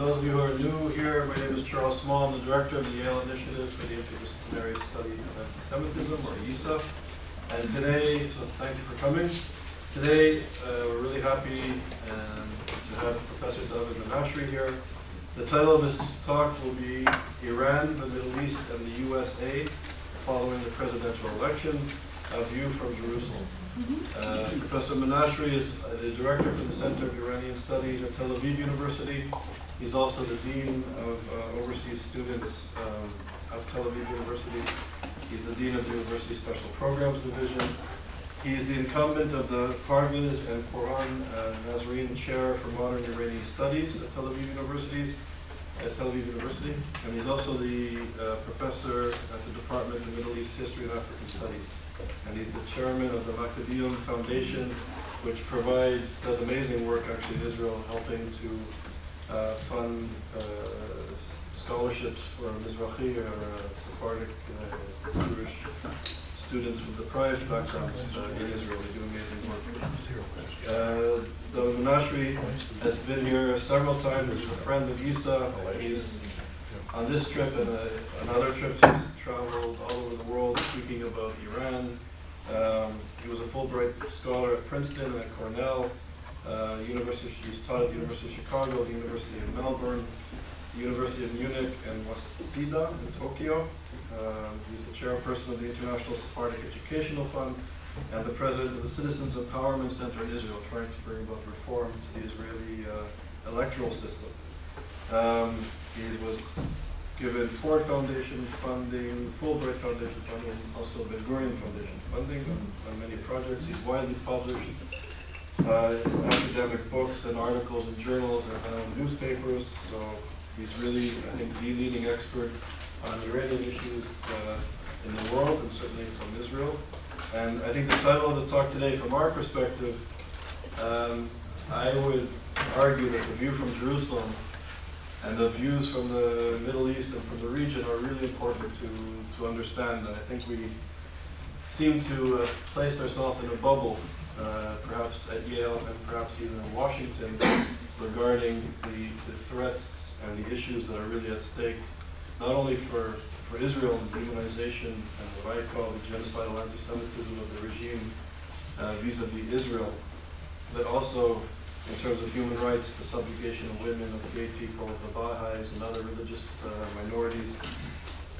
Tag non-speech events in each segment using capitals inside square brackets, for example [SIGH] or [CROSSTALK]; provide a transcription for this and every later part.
those of you who are new here, my name is Charles Small. I'm the director of the Yale Initiative for the Interdisciplinary Study of Anti-Semitism, or YISA. And today, so thank you for coming. Today, uh, we're really happy um, to have Professor David Menashri here. The title of his talk will be Iran, the Middle East, and the USA following the presidential elections, a view from Jerusalem. Uh, Professor Menashri is uh, the director for the Center of Iranian Studies at Tel Aviv University. He's also the dean of uh, overseas students um, at Tel Aviv University. He's the dean of the University Special Programs Division. He's the incumbent of the Parviz and Pouran uh, Nazarian Chair for Modern Iranian Studies at Tel Aviv Universities, at Tel Aviv University, and he's also the uh, professor at the Department of Middle East History and African Studies. And he's the chairman of the Maccabean Foundation, which provides, does amazing work actually in Israel, helping to uh, fund uh, scholarships for Mizrahi or uh, Sephardic uh, Jewish students from deprived backgrounds uh, in Israel. They do amazing work. Uh, the Menashri has been here several times. He's a friend of YISA. He's on this trip and uh, on other trips, he's traveled all over the world speaking about Iran. Um, he was a Fulbright scholar at Princeton and at Cornell. Uh, University, he's taught at the University of Chicago, the University of Melbourne, the University of Munich, and Waseda in Tokyo. Um, he's the chairperson of the International Sephardic Educational Fund and the president of the Citizens Empowerment Center in Israel, trying to bring about reform to the Israeli uh, electoral system. Um, he was given Ford Foundation funding, Fulbright Foundation funding, also Ben Gurion Foundation funding on, on many projects. He's widely published uh, academic books and articles and journals and uh, newspapers. So he's really, I think, the leading expert on Iranian issues uh, in the world and certainly from Israel. And I think the title of the talk today, from our perspective, um, I would argue that the view from Jerusalem and the views from the Middle East and from the region are really important to, to understand. And I think we seem to have placed ourselves in a bubble, uh, perhaps at Yale and perhaps even in Washington, regarding the, the threats and the issues that are really at stake, not only for, for Israel and demonization and what I call the genocidal anti-Semitism of the regime uh, vis-a-vis Israel, but also in terms of human rights, the subjugation of women, of gay people, of the Baha'is and other religious uh, minorities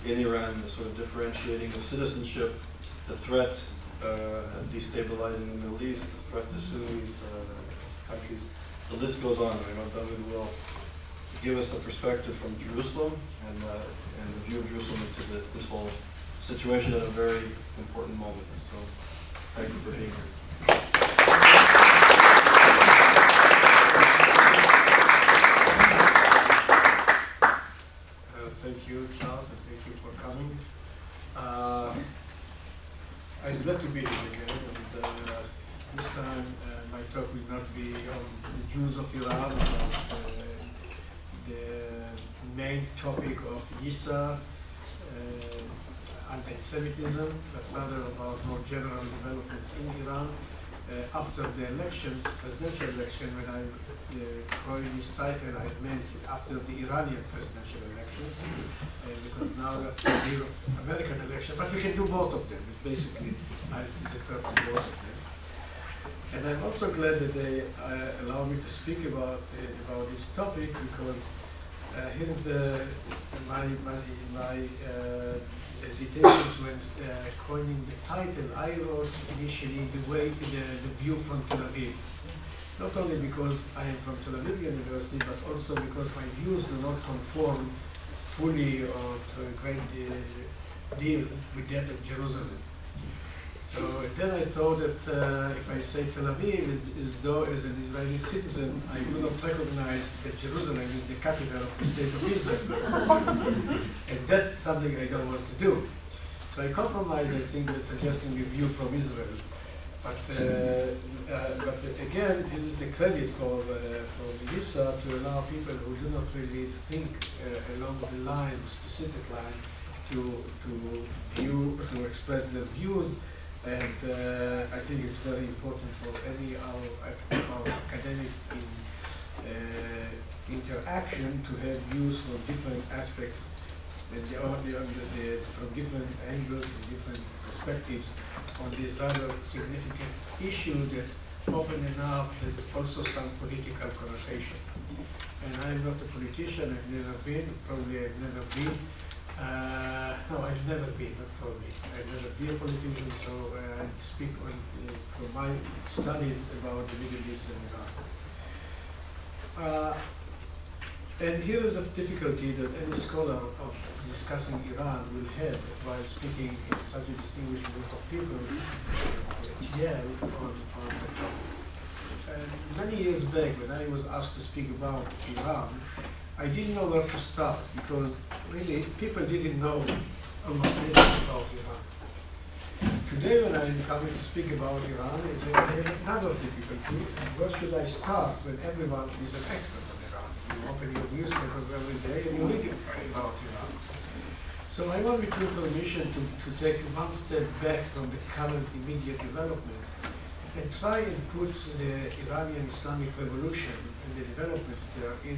in Iran, the sort of differentiating of citizenship, the threat uh, of destabilizing the Middle East, the threat to Sunnis, uh, countries. The list goes on. I know David will give us a perspective from Jerusalem and, uh, and the view of Jerusalem into the, this whole situation at a very important moment. So thank you for being here. Uh, Thank you, Charles, and thank you for coming. I'm glad to be here again, and uh, this time uh, my talk will not be on the Jews of Iran, but uh, the main topic of Yisa, uh, anti-Semitism, but rather about more general developments in Iran. Uh, after the elections, presidential election, when I uh, coined this title, I meant after the Iranian presidential elections, uh, because now that's the year American election, but we can do both of them. Basically, I defer to both of them. And I'm also glad that they uh, allow me to speak about uh, about this topic because uh, here's the my my, my uh, hesitations when uh, coining the title. I wrote initially the way the, the view from Tel Aviv. Not only because I am from Tel Aviv University, but also because my views do not conform fully or to a great uh, deal with that of Jerusalem. So then I thought that uh, if I say Tel Aviv, as, as though as an Israeli citizen, I do not recognize that Jerusalem is the capital of the state of Israel. [LAUGHS] and that's something I don't want to do. So I compromise, I think, by suggesting a view from Israel. But, uh, uh, but again, this is the credit for, uh, for Melissa to allow people who do not really think uh, along the line, specific line, to, to view, to express their views and uh, I think it's very important for any our, academic in, uh, interaction to have views from different aspects and the, the, the, from different angles and different perspectives on this rather significant issue that often enough has also some political connotation. And I'm not a politician, I've never been, probably I've never been. Uh, no, I've never been, not probably. I've never been a politician, so uh, I speak on, uh, from my studies about the Middle East and Iran. Uh, and here is a difficulty that any scholar of discussing Iran will have while speaking in such a distinguished group of people at Yale on, on the topic. Many years back, when I was asked to speak about Iran, I didn't know where to start because really people didn't know almost anything about Iran. Today, when I'm coming to speak about Iran, it's another difficulty. Where should I start when everyone is an expert on Iran? You open your newspapers every day and you read about Iran. So I want to take permission to, to take one step back from the current immediate developments and try and put the Iranian Islamic Revolution and the developments there in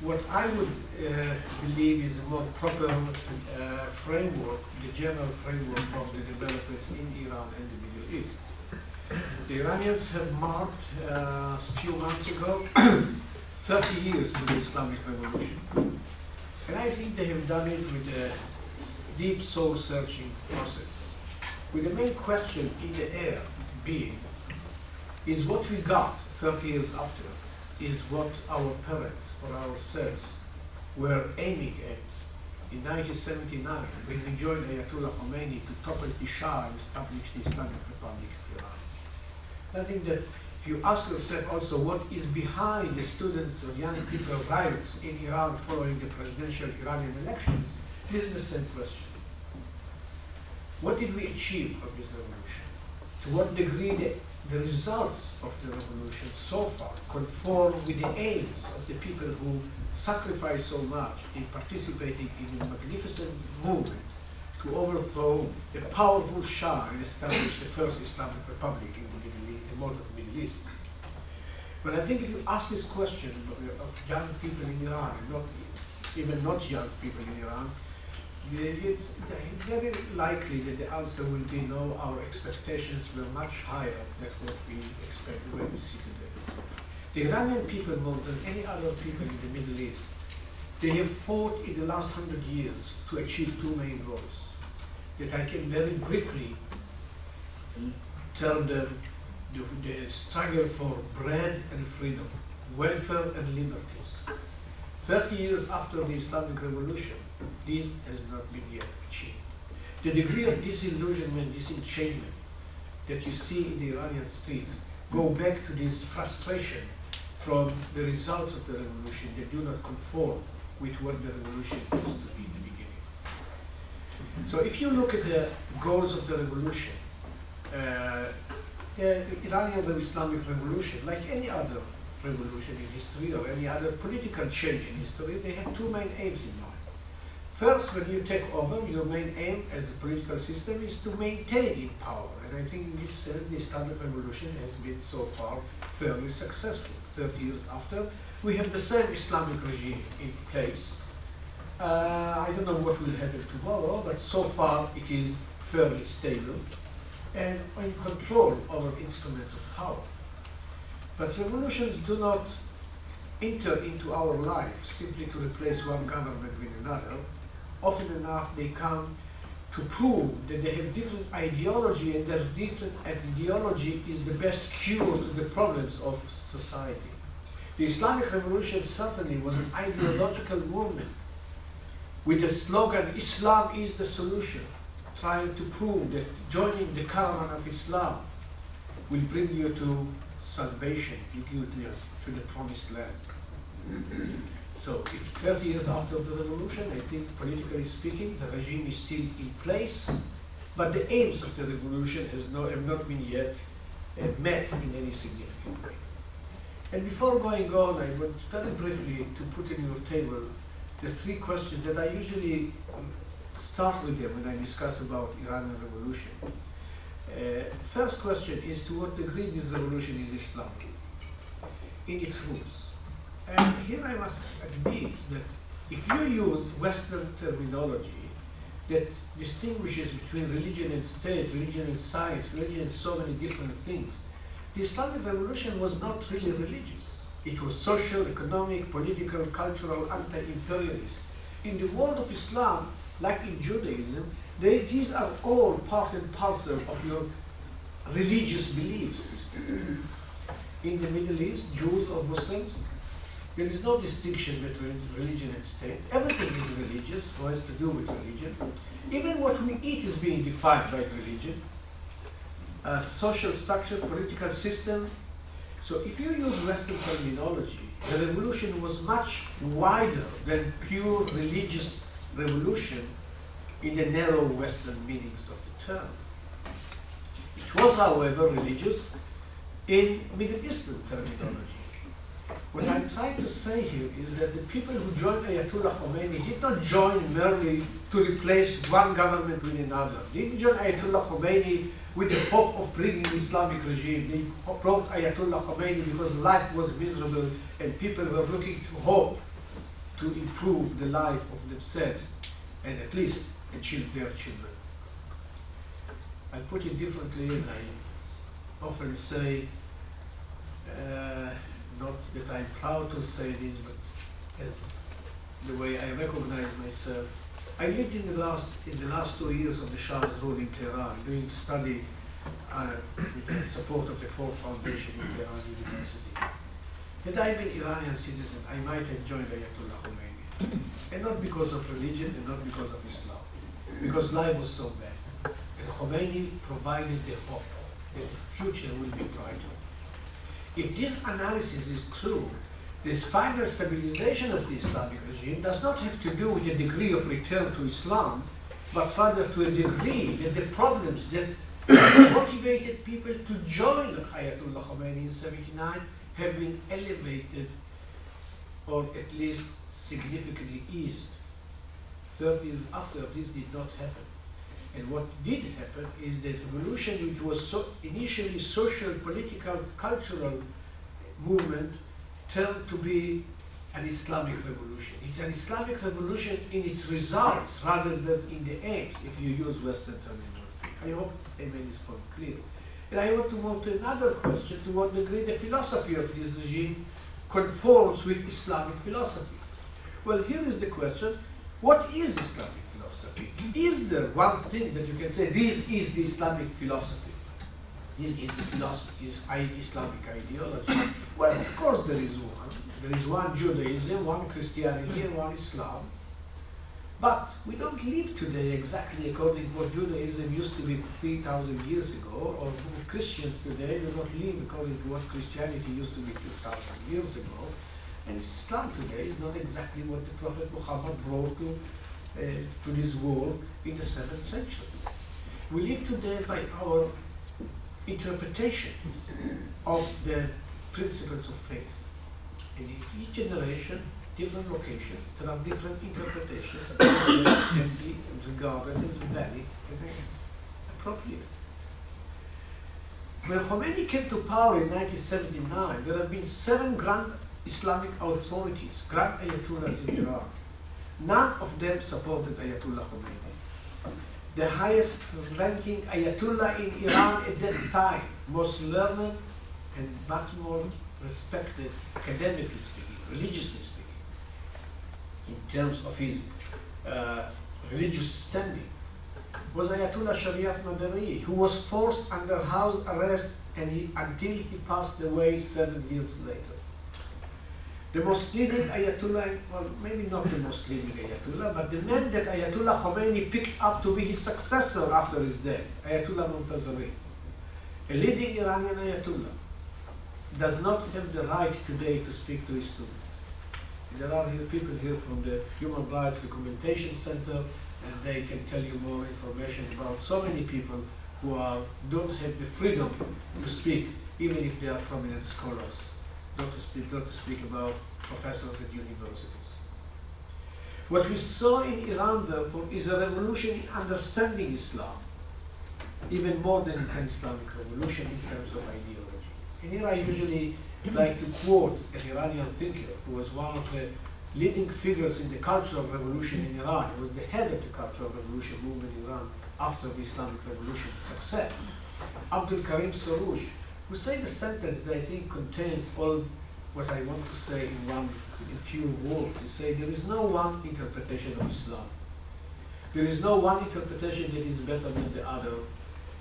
what I would uh, believe is a more proper uh, framework, the general framework of the developments in Iran and the Middle East. The Iranians have marked uh, a few months ago [COUGHS] 30 years of the Islamic Revolution. And I think they have done it with a deep soul searching process. With the main question in the air being, is what we got 30 years after is what our parents or ourselves were aiming at in 1979 when we joined Ayatollah Khomeini to topple the Shah and establish the Islamic Republic of Iran. I think that if you ask yourself also what is behind the students or young people riots in Iran following the presidential Iranian elections, this is the same question. What did we achieve from this revolution? To what degree the the results of the revolution so far conform with the aims of the people who sacrificed so much in participating in a magnificent movement to overthrow the powerful Shah and establish the first Islamic Republic in the, modern Middle East. But I think if you ask this question of young people in Iran, not even not young people in Iran, it's very likely that the answer will be no, our expectations were much higher than what we expect, when we see today. The Iranian people, more than any other people in the Middle East, they have fought in the last hundred years to achieve two main goals that I can very briefly term them the, the struggle for bread and freedom, welfare and liberties. Thirty years after the Islamic Revolution, this has not been yet achieved. The degree of disillusionment, disenchantment that you see in the Iranian streets go back to this frustration from the results of the revolution that do not conform with what the revolution used to be in the beginning. So if you look at the goals of the revolution, uh, the Iranian Islamic revolution, like any other revolution in history or any other political change in history, they have two main aims in mind. First, when you take over, your main aim as a political system is to maintain in power. And I think in this sense, the Islamic Revolution has been so far fairly successful. 30 years after, we have the same Islamic regime in place. Uh, I don't know what will happen tomorrow, but so far it is fairly stable and in control over instruments of power. But revolutions do not enter into our life simply to replace one government with another, often enough they come to prove that they have different ideology and that different ideology is the best cure to the problems of society. The Islamic Revolution certainly was an ideological movement with the slogan, Islam is the solution, trying to prove that joining the caravan of Islam will bring you to salvation, you to, to the promised land. So if 30 years after the revolution, I think politically speaking, the regime is still in place, but the aims of the revolution has not, have not been yet uh, met in any significant way. And before going on, I want very briefly to put in your table the three questions that I usually start with them when I discuss about Iranian revolution. Uh, first question is to what degree this revolution is Islamic in its roots. And here I must admit that if you use Western terminology that distinguishes between religion and state, religion and science, religion and so many different things, the Islamic Revolution was not really religious. It was social, economic, political, cultural, anti-imperialist. In the world of Islam, like in Judaism, they, these are all part and parcel of your religious belief system. In the Middle East, Jews or Muslims, there is no distinction between religion and state. Everything is religious, or has to do with religion. Even what we eat is being defined by religion. Social structure, political system. So if you use Western terminology, the revolution was much wider than pure religious revolution in the narrow Western meanings of the term. It was, however, religious in Middle Eastern terminology. What I'm trying to say here is that the people who joined Ayatollah Khomeini did not join merely to replace one government with another. They didn't join Ayatollah Khomeini with the hope of bringing Islamic regime. They brought Ayatollah Khomeini because life was miserable and people were looking to hope to improve the life of themselves and at least achieve their children. I put it differently and I often say, uh, not that I'm proud to say this, but as the way I recognize myself. I lived in the last in the last two years of the Shah's rule in Tehran, doing study uh, with the support of the Ford Foundation in Tehran University. Had I been Iranian citizen, I might have joined Ayatollah Khomeini, and not because of religion and not because of Islam, because life was so bad. And Khomeini provided the hope that the future will be brighter. If this analysis is true, this final stabilization of the Islamic regime does not have to do with a degree of return to Islam, but rather to a degree that the problems that [COUGHS] motivated people to join the Ayatollah Khomeini in 79 have been elevated or at least significantly eased. 30 years after, this did not happen. And what did happen is that revolution, which was so initially social, political, cultural movement, turned to be an Islamic revolution. It's an Islamic revolution in its results rather than in the aims, if you use Western terminology. I hope I made this point clear. And I want to move to another question, to what degree the philosophy of this regime conforms with Islamic philosophy. Well, here is the question, what is Islamic philosophy? Is there one thing that you can say, this is the Islamic philosophy? This is the philosophy, is Islamic ideology? Well, of course there is one. There is one Judaism, one Christianity, and one Islam. But we don't live today exactly according to what Judaism used to be 3,000 years ago, or Christians today do not live according to what Christianity used to be 2,000 years ago. And Islam today is not exactly what the Prophet Muhammad brought to uh, to this world in the 7th century. We live today by our interpretations of the principles of faith. And in each generation, different locations, there are different interpretations that [COUGHS] can be regarded as valid and appropriate. When Khomeini came to power in 1979, there have been seven grand Islamic authorities, grand ayatollahs in Iran. None of them supported Ayatollah Khomeini. The highest ranking Ayatollah in Iran at that time, most learned and much more respected, academically speaking, religiously speaking, in terms of his uh, religious standing, was Ayatollah Shariatmadari, who was forced under house arrest and he, until he passed away seven years later. The most leading Ayatollah, well, maybe not the most leading Ayatollah, but the man that Ayatollah Khomeini picked up to be his successor after his death, Ayatollah Montazeri, a leading Iranian Ayatollah, does not have the right today to speak to his students. There are people here from the Human Rights Documentation Center, and they can tell you more information about so many people who are, don't have the freedom to speak, even if they are prominent scholars not to speak, not to speak about professors at universities. What we saw in Iran, therefore, is a revolution in understanding Islam, even more than it's Islamic revolution in terms of ideology. And here I usually like to quote an Iranian thinker who was one of the leading figures in the cultural revolution in Iran. He was the head of the cultural revolution movement in Iran after the Islamic Revolution's success. Abdul Karim Soroush, who said the sentence that I think contains all what I want to say in one, in few words. He said, there is no one interpretation of Islam. There is no one interpretation that is better than the other,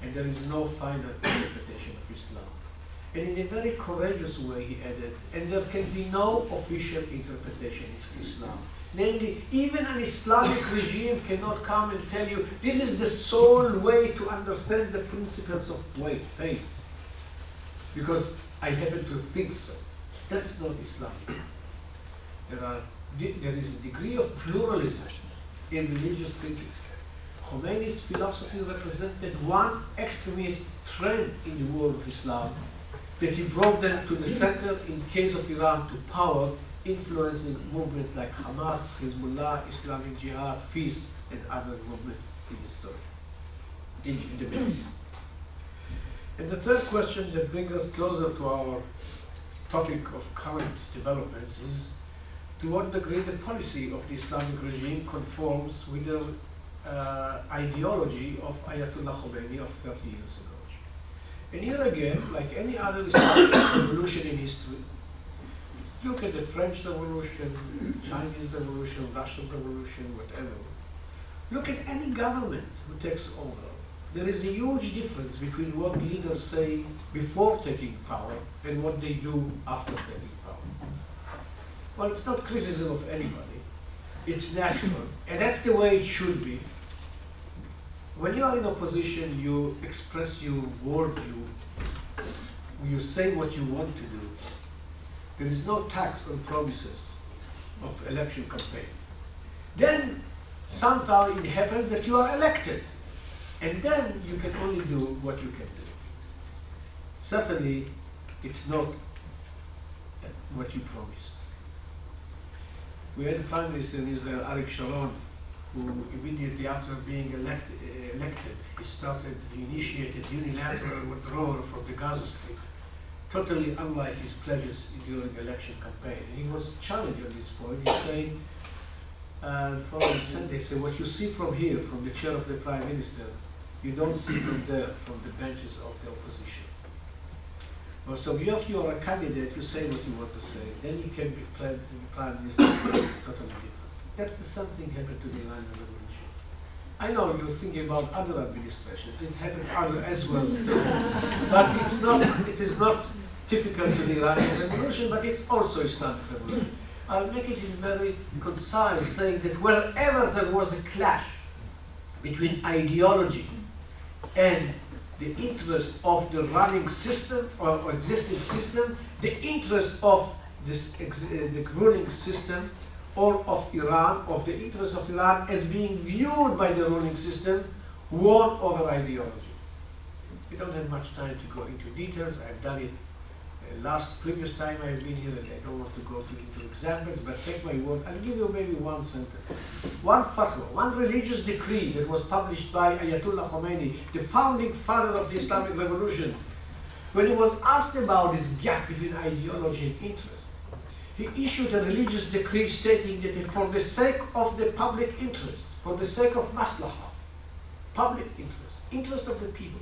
and there is no final interpretation of Islam. And in a very courageous way, he added, and there can be no official interpretation of Islam. Namely, even an Islamic regime cannot come and tell you this is the sole way to understand the principles of faith. Because I happen to think so. That's not Islam. There, are, there is a degree of pluralism in religious thinking. Khomeini's philosophy represented one extremist trend in the world of Islam that he brought them to the center in case of Iran to power, influencing movements like Hamas, Hezbollah, Islamic Jihad, FIS, and other movements in the story, in, in the Middle East. And the third question that brings us closer to our topic of current developments is to what degree the policy of the Islamic regime conforms with the uh, ideology of Ayatollah Khomeini of 30 years ago. And here again, like any other Islamic [COUGHS] revolution in history, look at the French Revolution, Chinese Revolution, Russian Revolution, whatever. Look at any government who takes over. There is a huge difference between what leaders say before taking power and what they do after taking power. Well, it's not criticism of anybody. It's natural. And that's the way it should be. When you are in opposition, you express your worldview. You say what you want to do. There is no tax on promises of election campaign. Then somehow it happens that you are elected. And then you can only do what you can do. Certainly, it's not what you promised. We had a prime minister in Israel, Arik Sharon, who immediately after being elect, uh, elected, he started, he initiated unilateral withdrawal from the Gaza Strip, totally unlike his pledges during the election campaign. And he was challenged on this point. He said, uh, following Sunday, said, what you see from here, from the chair of the prime minister, you don't see from there, from the benches of the opposition. So if you are a candidate, you say what you want to say, then you can be prime, prime minister totally different. That's the same thing happened to the Iranian Revolution. I know you're thinking about other administrations. It happens other as well too. but it's not, it is not typical to the Iranian Revolution, but it's also Islamic Revolution. I'll make it very concise, saying that wherever there was a clash between ideology and the interest of the running system or existing system, the interest of this uh, the ruling system or of Iran, of the interest of Iran as being viewed by the ruling system, won over ideology. We don't have much time to go into details. I've done it last previous time I've been here, and I don't want to go into examples, but take my word. I'll give you maybe one sentence. One fatwa, one religious decree that was published by Ayatollah Khomeini, the founding father of the Islamic Revolution, when he was asked about this gap between ideology and interest he issued a religious decree stating that for the sake of the public interest, for the sake of maslahah, public interest, interest of the people,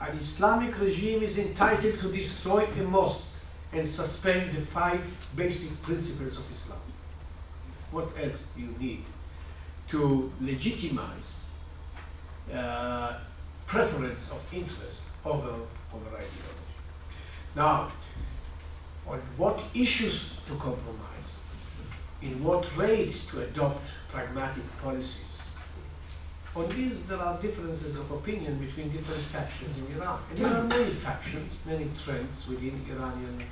an Islamic regime is entitled to destroy a mosque and suspend the five basic principles of Islam. What else do you need to legitimize uh, preference of interest over, over ideology? Now, on what issues to compromise, in what ways to adopt pragmatic policies. On these, there are differences of opinion between different factions in Iran. And there are many factions, many trends within Iranian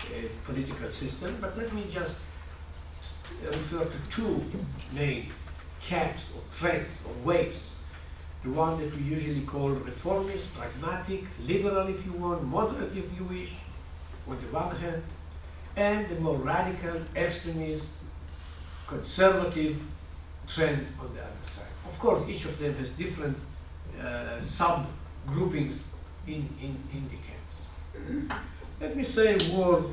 uh, political system, but let me just refer to two main camps or trends or waves. The one that we usually call reformist, pragmatic, liberal if you want, moderate if you wish, on the one hand, and the more radical, extremist, conservative trend on the other side. Of course, each of them has different uh, sub-groupings in, in, in the camps. Let me say a word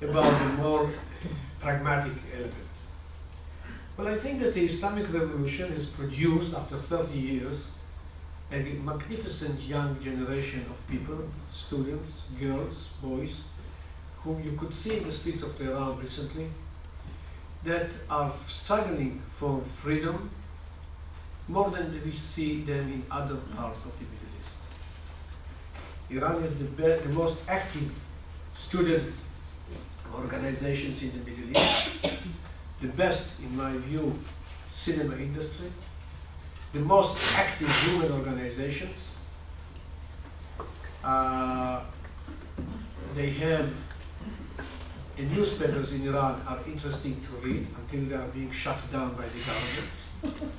about the more pragmatic element. Well, I think that the Islamic Revolution has produced, after 30 years, a magnificent young generation of people, students, girls, boys, whom you could see in the streets of Tehran recently, that are struggling for freedom more than we see them in other parts of the Middle East. Iran is the, the most active student organizations in the Middle East, [COUGHS] the best, in my view, cinema industry, the most active human organizations. Uh, they have the newspapers in Iran are interesting to read until they are being shut down by the government.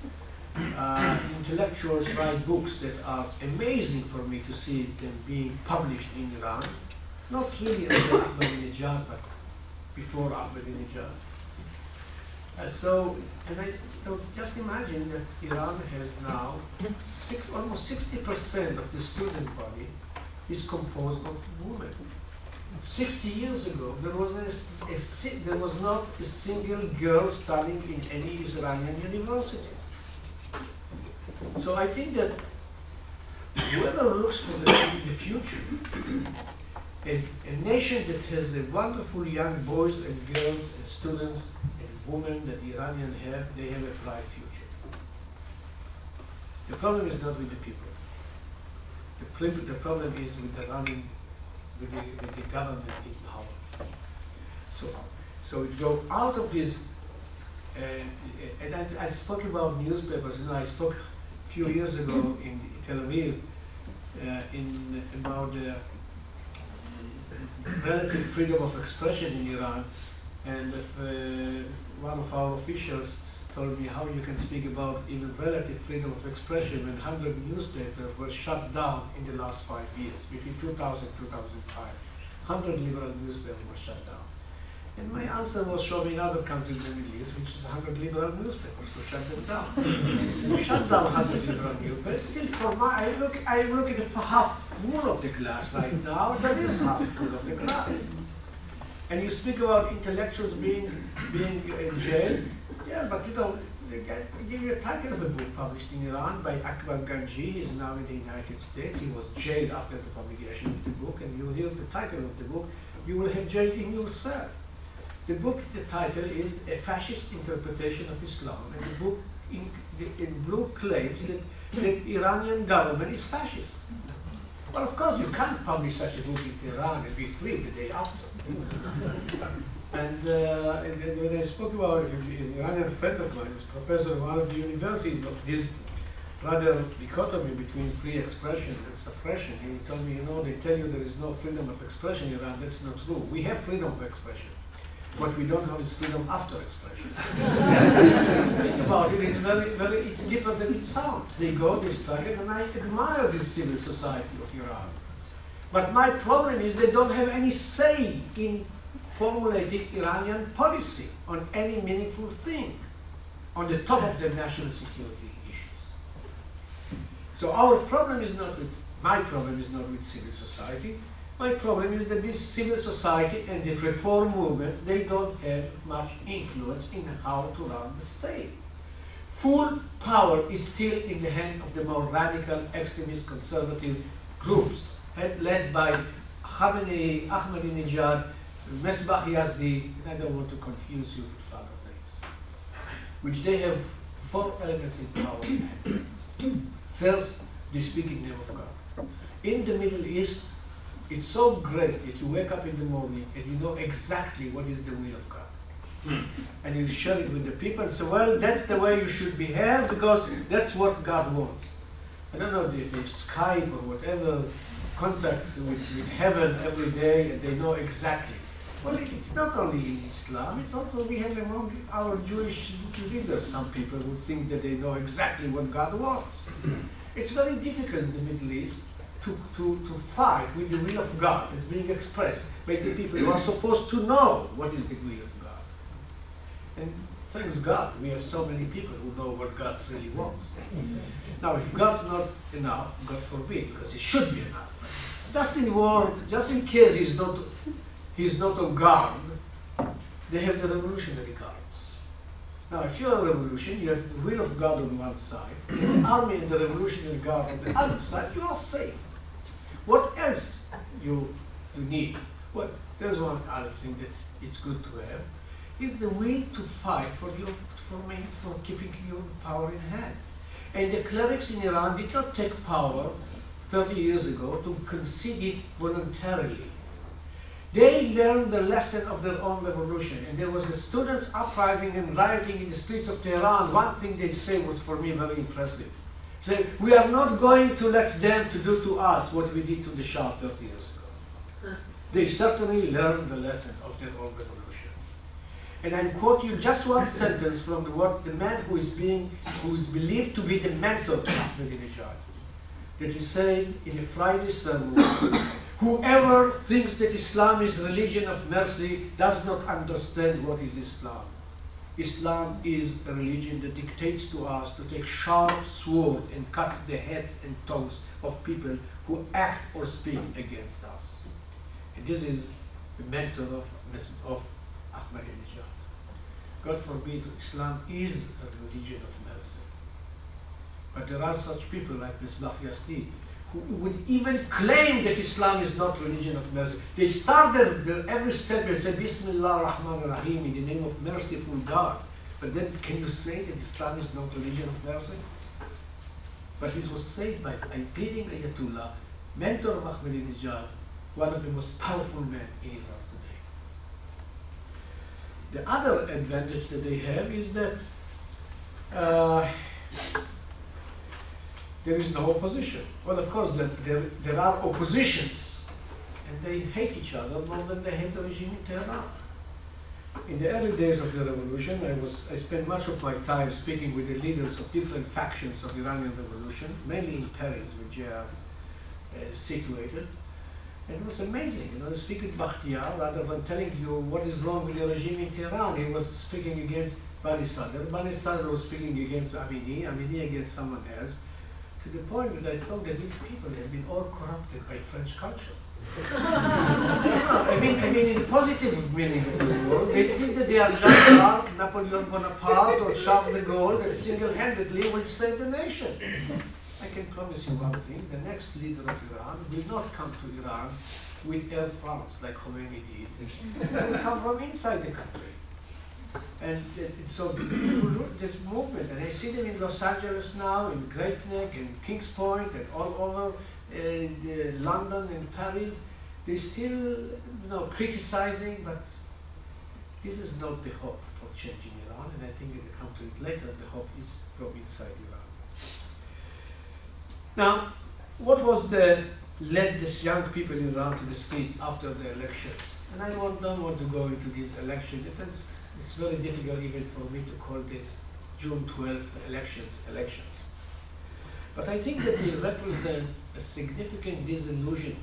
Uh, intellectuals write books that are amazing for me to see them being published in Iran, not really under Ahmadinejad, but before Ahmadinejad. Uh, so, and I so just imagine that Iran has now six, almost 60% of the student body is composed of women. 60 years ago, there was, a, a there was not a single girl studying in any Iranian university. So I think that whoever looks for the, the future, a, a nation that has a wonderful young boys and girls and students and women that the Iranians have, they have a bright future. The problem is not with the people. The, the problem is with the running, with the, with the government in power. So, so it go out of this, uh, and I, I spoke about newspapers, you know, I spoke few years ago in Tel Aviv uh, in about the relative freedom of expression in Iran, and if, uh, one of our officials told me how you can speak about even relative freedom of expression when 100 newspapers were shut down in the last five years, between 2000 and 2005. 100 liberal newspapers were shut down. And my answer was show me in other countries in the Middle East, which is 100 liberal newspapers to shut them down. [LAUGHS] shut down 100 liberal newspapers. Still, for my, I look, I look at the half full of the glass right now. That is half full of the glass. And you speak about intellectuals being being in jail. Yeah, but you know, get- they give you a title of a book published in Iran by Akbar Ganji. He's now in the United States. He was jailed after the publication of the book, and you hear the title of the book. You will have jailed him yourself. The book, the title is A Fascist Interpretation of Islam, and the book in, in blue claims that the Iranian government is fascist. Well, of course, you can't publish such a book in Tehran and be free the day after. and, uh, and, and when I spoke about it, an Iranian friend of mine, is professor of one of the universities of this rather dichotomy between free expression and suppression. He told me, you know, they tell you there is no freedom of expression in Iran. That's not true. We have freedom of expression. What we don't have is freedom after expression. [LAUGHS] Think about it, it's very, very, it's deeper than it sounds. They go, they struggle, and I admire this civil society of Iran. But my problem is they don't have any say in formulating Iranian policy on any meaningful thing on the top of their national security issues. So our problem is not with, my problem is not with civil society. My problem is that this civil society and the reform movements, they don't have much influence in how to run the state. Full power is still in the hand of the more radical, extremist, conservative groups, led by Khamenei, Ahmadinejad, Mesbah Yazdi, and I don't want to confuse you with other names, which they have four elements in power. [COUGHS] First, they speak in name of God. In the Middle East, it's so great that you wake up in the morning and you know exactly what is the will of God. Hmm. And you share it with the people and say, well, that's the way you should behave because that's what God wants. I don't know, if Skype or whatever, contact with, with heaven every day and they know exactly. Well, it's not only in Islam, it's also we have among our Jewish leaders some people who think that they know exactly what God wants. Hmm. It's very difficult in the Middle East to, to, to fight with the will of God as being expressed by the people who are supposed to know what is the will of God. And thanks God, we have so many people who know what God really wants. Now, if God's not enough, God forbid, because it should be enough. just in war, just in case he's not, he's not on guard, they have the revolutionary guards. Now, if you're a revolution, you have the will of God on one side, the army and the revolutionary guard on the other side, you are safe. What else you, you need? Well, there's one other thing that it's good to have, is the will to fight for your, for, main, for keeping your power in hand. And the clerics in Iran did not take power 30 years ago to concede it voluntarily. They learned the lesson of their own revolution, and there was a students' uprising and rioting in the streets of Tehran. One thing they say was for me very impressive. Say, we are not going to let them to do to us what we did to the Shah 30 years ago. They certainly learned the lesson of their own revolution. And I quote you just one [LAUGHS] sentence from the, what the man who is being, who is believed to be the mentor of Ahmadinejad, that he said in a Friday sermon, [COUGHS] whoever thinks that Islam is religion of mercy does not understand what is Islam. Islam is a religion that dictates to us to take sharp sword and cut the heads and tongues of people who act or speak against us. And this is the mentor of, of Ahmadinejad. God forbid, Islam is a religion of mercy. But there are such people like Mesbah Yazdi who would even claim that Islam is not religion of mercy. They started their, every step and say Bismillah Rahman Rahim in the name of merciful God. But then can you say that Islam is not religion of mercy? But it was said by a leading Ayatollah, mentor of Ahmadinejad, one of the most powerful men in Iran today. The other advantage that they have is that uh, there is no opposition. Well, of course, there, there, there are oppositions, and they hate each other more than they hate the regime in Tehran. In the early days of the revolution, I, was, I spent much of my time speaking with the leaders of different factions of the Iranian revolution, mainly in Paris, which are uh, situated. And it was amazing, you know, speaking with Bakhtiar, rather than telling you what is wrong with the regime in Tehran, he was speaking against Bani Sadr. Bani Sadr was speaking against Amini, Amini against someone else to the point that I thought that these people have been all corrupted by French culture. [LAUGHS] I mean, I mean, in the positive meaning of the word, they think that they are Jean [COUGHS] d'Arc, Napoleon Bonaparte, or Charles de Gaulle that single-handedly will save the nation. I can promise you one thing: the next leader of Iran will not come to Iran with Air France like Khomeini did. It will come from inside the country. And uh, so this, this movement, and I see them in Los Angeles now, in Great Neck, and Kings Point, and all over uh, London and Paris, They're still, you know, criticizing, but this is not the hope for changing Iran, and I think we'll come to it later, the hope is from inside Iran. Now, what was the led these young people in Iran to the streets after the elections? And I don't, want to go into these elections. It's very difficult even for me to call this June 12th elections elections. But I think that they represent a significant disillusionment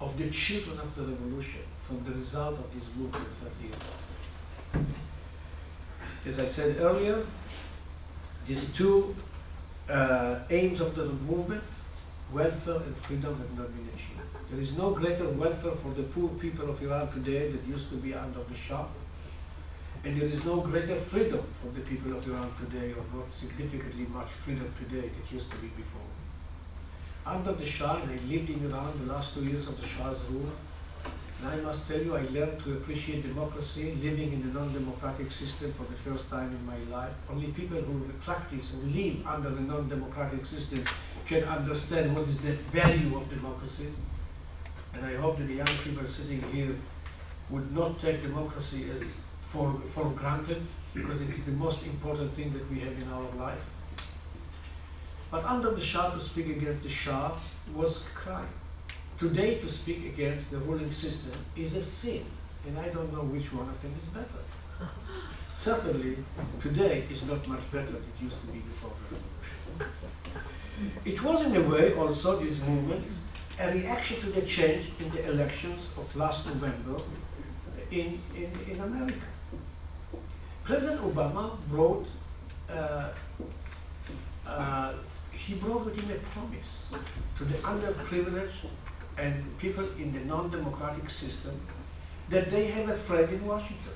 of the children of the revolution from the result of these movements 30 years ago. As I said earlier, these two uh, aims of the movement, welfare and freedom, have not been achieved. There is no greater welfare for the poor people of Iran today that used to be under the Shah. And there is no greater freedom for the people of Iran today, or not significantly much freedom today that used to be before. Under the Shah, and I lived in Iran the last two years of the Shah's rule, and I must tell you, I learned to appreciate democracy living in a non-democratic system for the first time in my life. Only people who practice or live under a non-democratic system can understand what is the value of democracy. And I hope that the young people sitting here would not take democracy as for, for granted, because it's the most important thing that we have in our life. But under the Shah, to speak against the Shah was crime. Today, to speak against the ruling system is a sin, and I don't know which one of them is better. [LAUGHS] Certainly, today is not much better than it used to be before the revolution. It was, in a way, also this movement, a reaction to the change in the elections of last November in, in, in America. President Obama brought, uh, uh, he brought with him a promise to the underprivileged and people in the non-democratic system that they have a friend in Washington.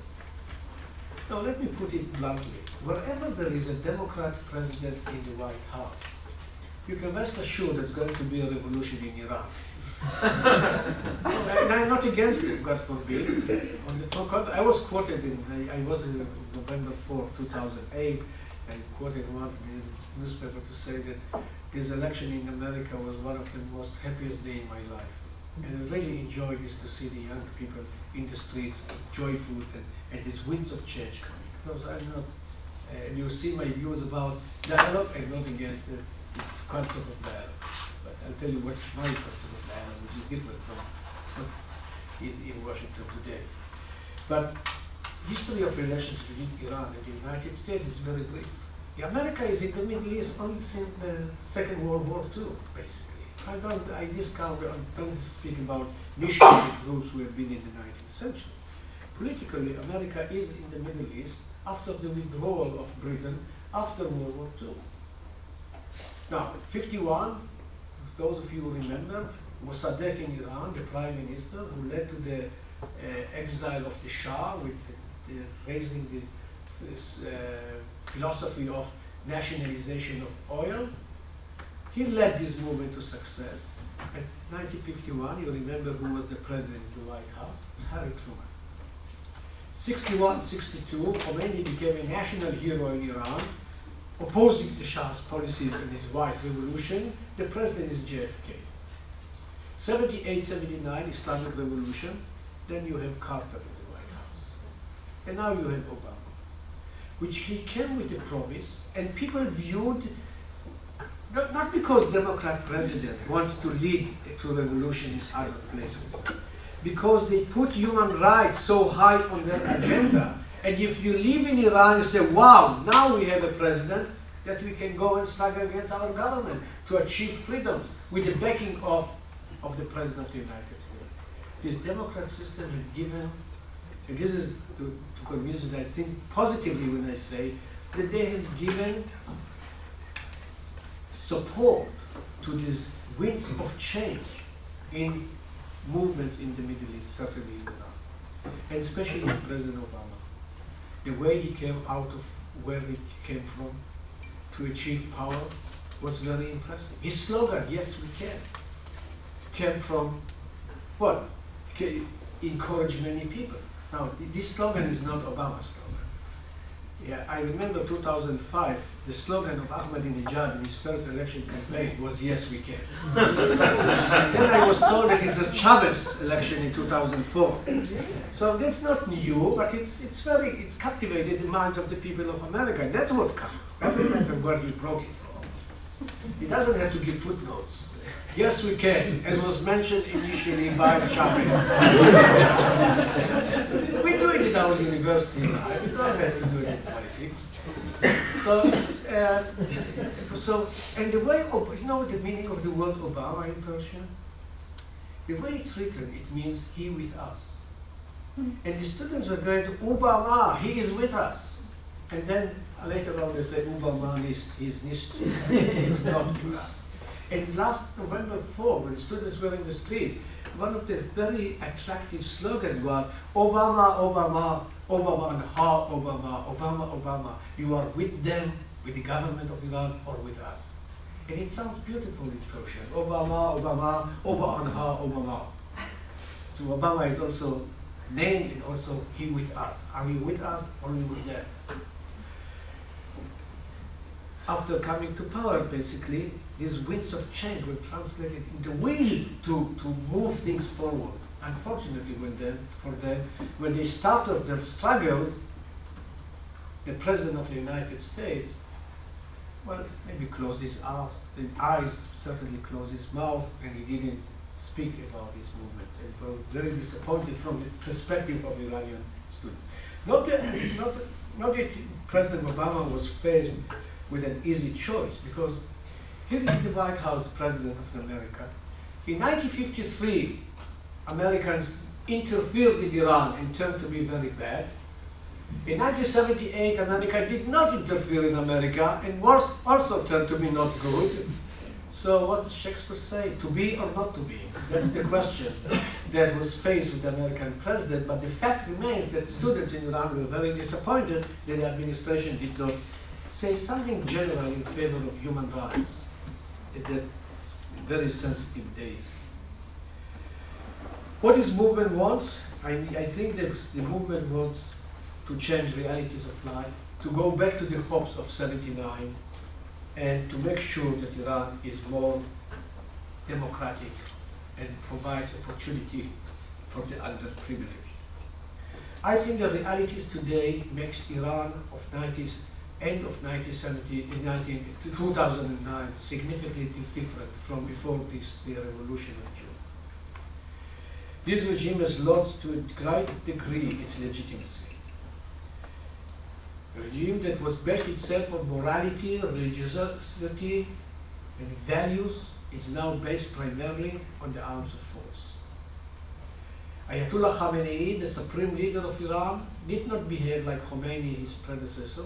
Now, let me put it bluntly. Wherever there is a Democrat president in the White House, you can rest assured there's going to be a revolution in Iran. And [LAUGHS] I'm not against it, God forbid. On the front, I was quoted in, I, I was in November 4, 2008, and quoted one newspaper to say that this election in America was one of the most happiest day in my life. And I really enjoyed this to see the young people in the streets, joyful, and, and these winds of change coming. Because I'm not, uh, and you see my views about dialogue, I'm not against the concept of dialogue. But I'll tell you what's my concept which is different from what's in, in Washington today. But history of relations between Iran and the United States is very brief. America is in the Middle East only since the Second World War II, basically. I don't, I discount, I don't speak about missionary groups who have been in the 19th century. Politically, America is in the Middle East after the withdrawal of Britain after World War II. Now, 51, those of you who remember, Mossadegh in Iran, the prime minister, who led to the uh, exile of the Shah with the, the raising this, this uh, philosophy of nationalization of oil. He led this movement to success. In 1951, you remember who was the president of the White House? It's Harry Truman. 61, 62, Khomeini became a national hero in Iran, opposing the Shah's policies and his white revolution. The president is JFK. 78, 79, Islamic Revolution. Then you have Carter in the White House. And now you have Obama, which he came with a promise, and people viewed not, not because Democrat president wants to lead to revolution in other places, because they put human rights so high on their agenda. And if you live in Iran, you say, wow, now we have a president that we can go and struggle against our government to achieve freedoms with the backing of, of the President of the United States. This democrat system has given, and this is to, to convince that I think positively when I say that they have given support to these winds of change in movements in the Middle East, certainly in Iran, and especially President Obama. The way he came out of where he came from to achieve power was very impressive. His slogan, yes we can, came from what? Encourage many people. Now, this slogan is not Obama's slogan. Yeah, I remember 2005, the slogan of Ahmadinejad in his first election campaign was "Yes, we can." [LAUGHS] then I was told that it's a Chavez election in 2004. So that's not new, but it's it's very it captivated the minds of the people of America, that's what counts. Doesn't matter where you broke it from. It doesn't have to give footnotes. Yes, we can, as was mentioned initially by Chavez. we do it in our university life. We don't have to do it in politics. So, uh, so, and the way, of, you know the meaning of the word Obama in Persian? The way it's written, it means he with us. And the students were going to Obama, he is with us. And then later on they said Obama is, is, is not with us. And last November 4, when students were in the streets, one of the very attractive slogans was Obama, Obama, Obama, and how Obama, Obama, Obama. You are with them, with the government of Iran, or with us. And it sounds beautiful in Persian. Obama, Obama, Obama, and how Obama. So Obama is also named and also he with us. Are you with us or you with them? After coming to power, basically, these winds of change were translated into will to, to move things forward. Unfortunately, when they, for them, when they started their struggle, the President of the United States, well, maybe closed his eyes, eyes certainly closed his mouth, and he didn't speak about this movement. And were very disappointed from the perspective of Iranian students. Not that, not, not that President Obama was faced with an easy choice, because here is the White House President of America. In 1953, Americans interfered with Iran and turned to be very bad. In 1978, America did not interfere in America and was also turned to be not good. So what does Shakespeare say? To be or not to be? That's the question that was faced with the American president. But the fact remains that students in Iran were very disappointed that the administration did not say something general in favor of human rights at that very sensitive days. What this movement wants? I, I think that the movement wants to change realities of life, to go back to the hopes of 79, and to make sure that Iran is more democratic and provides opportunity for the underprivileged. I think the realities today makes Iran of 90s, end of 1970, in 19, 2009 significantly different from before this, the revolution of June. This regime has lost to a great degree its legitimacy. A regime that was based itself on morality, religiosity, and values is now based primarily on the arms of force. Ayatollah Khamenei, the supreme leader of Iran, did not behave like Khomeini, his predecessor,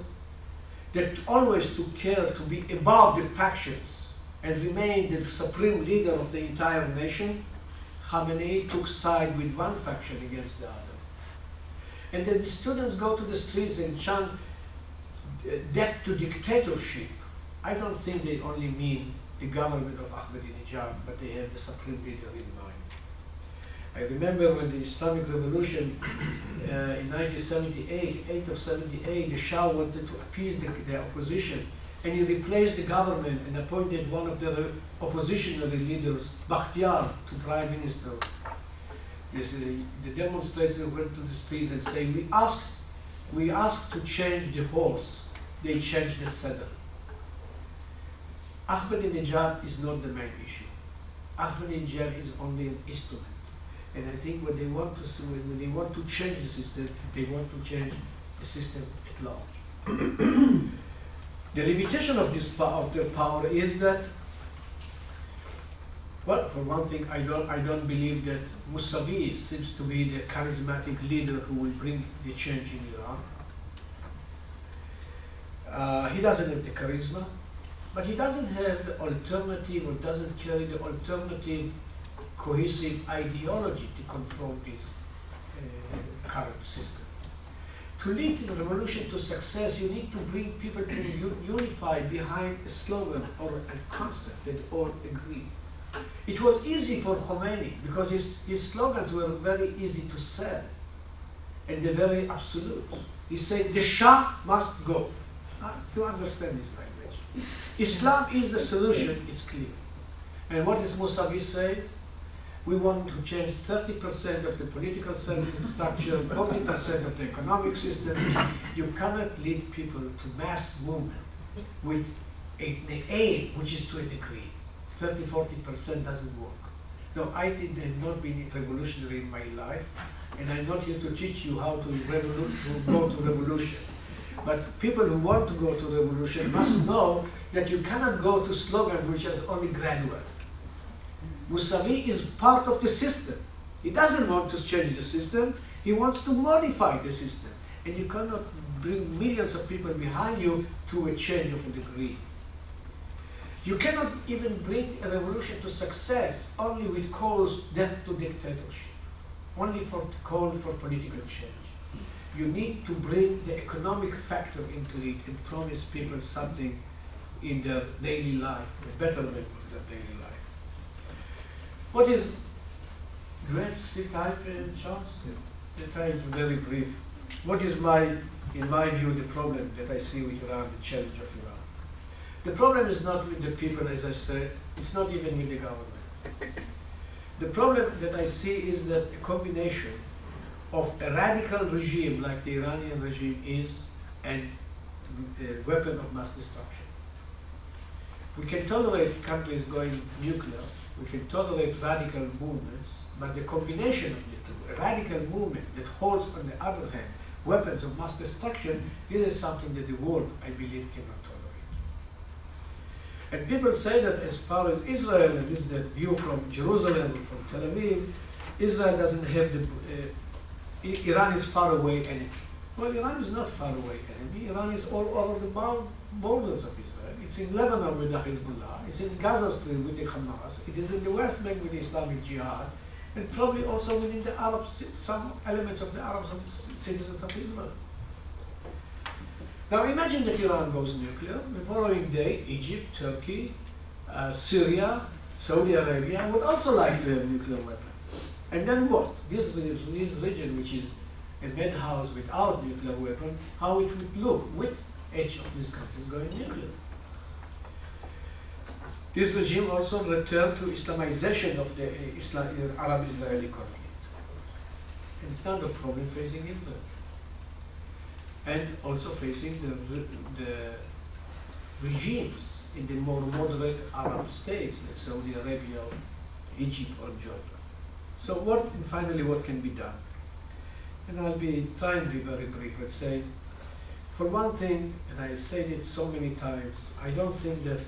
that always took care to be above the factions and remain the supreme leader of the entire nation. Khamenei took side with one faction against the other. And then the students go to the streets and chant uh, death to dictatorship, I don't think they only mean the government of Ahmadinejad, but they have the supreme leader in mind. I remember when the Islamic Revolution uh, in 1978, 8 of 78, the Shah wanted to appease the, the opposition, and he replaced the government and appointed one of the oppositionary leaders, Bakhtiar, to prime minister. Yes, uh, the demonstrators went to the streets and saying, we asked, we asked to change the horse they changed the saddle. Ahmadinejad is not the main issue. Ahmadinejad is only an instrument. And I think when they want to when they want to change the system, they want to change the system at large. [COUGHS] the limitation of this of their power is that well, for one thing, I don't, I don't believe that Mousavi seems to be the charismatic leader who will bring the change in Iran. Uh, he doesn't have the charisma, but he doesn't have the alternative or doesn't carry the alternative cohesive ideology to confront this uh, current system. To lead the revolution to success, you need to bring people to unify behind a slogan or a concept that all agree. It was easy for Khomeini because his, his slogans were very easy to sell and they're very absolute. He said, the Shah must go you understand this language. Islam is the solution, it's clear. And what is Mousavi says? We want to change 30% of the political structure, 40% of the economic system. You cannot lead people to mass movement with a, the aim, which is to a degree. 30, 40% doesn't work. No, I did not been revolutionary in my life, and I'm not here to teach you how to, to go to revolution. But people who want to go to revolution must know that you cannot go to slogan which is only gradual. Mousavi is part of the system. He doesn't want to change the system, he wants to modify the system. And you cannot bring millions of people behind you to a change of a degree. You cannot even bring a revolution to success only with calls death to dictatorship, only for call for political change you need to bring the economic factor into it and promise people something in their daily life, the betterment of their daily life. What is, do you have still time, uh, Charles? Yeah. The time very brief. What is my, in my view, the problem that I see with Iran, the challenge of Iran? The problem is not with the people, as I said, it's not even with the government. The problem that I see is that a combination of a radical regime like the Iranian regime is and a weapon of mass destruction. We can tolerate countries going nuclear, we can tolerate radical movements, but the combination of the two, radical movement that holds, on the other hand, weapons of mass destruction, this is something that the world, I believe, cannot tolerate. And people say that as far as Israel, and this is the view from Jerusalem, from Tel Aviv, Israel doesn't have the uh, Iran is far away enemy. Well, Iran is not far away enemy. Iran is all over the borders of Israel. It's in Lebanon with the Hezbollah. It's in Gaza Strip with the Hamas. It is in the West Bank with the Islamic Jihad, and probably also within the Arab, some elements of the Arab citizens of Israel. Now imagine that Iran goes nuclear. The following day, Egypt, Turkey, uh, Syria, Saudi Arabia would also like to have nuclear weapons. And then what? This, this region, which is a madhouse without nuclear weapon, how it would look with each of these countries going nuclear. This regime also returned to Islamization of the uh, Islam, Arab-Israeli conflict. And it's not a problem facing Israel. And also facing the, the regimes in the more moderate Arab states like Saudi Arabia, Egypt, or Jordan. So what, and finally, what can be done? And I'll be trying to be very brief, let's say, for one thing, and I said it so many times, I don't think that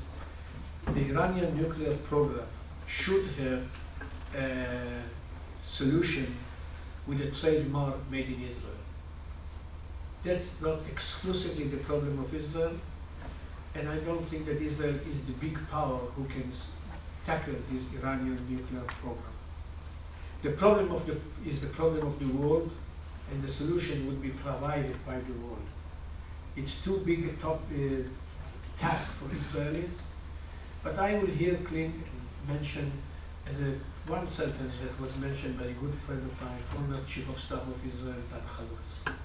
the Iranian nuclear program should have a solution with a trademark made in Israel. That's not exclusively the problem of Israel, and I don't think that Israel is the big power who can tackle this Iranian nuclear program. The problem of the, is the problem of the world, and the solution would be provided by the world. It's too big a top, uh, task for Israelis, but I will here clean mention as a one sentence that was mentioned by a good friend of mine, former chief of staff of Israel, Dan Halutz.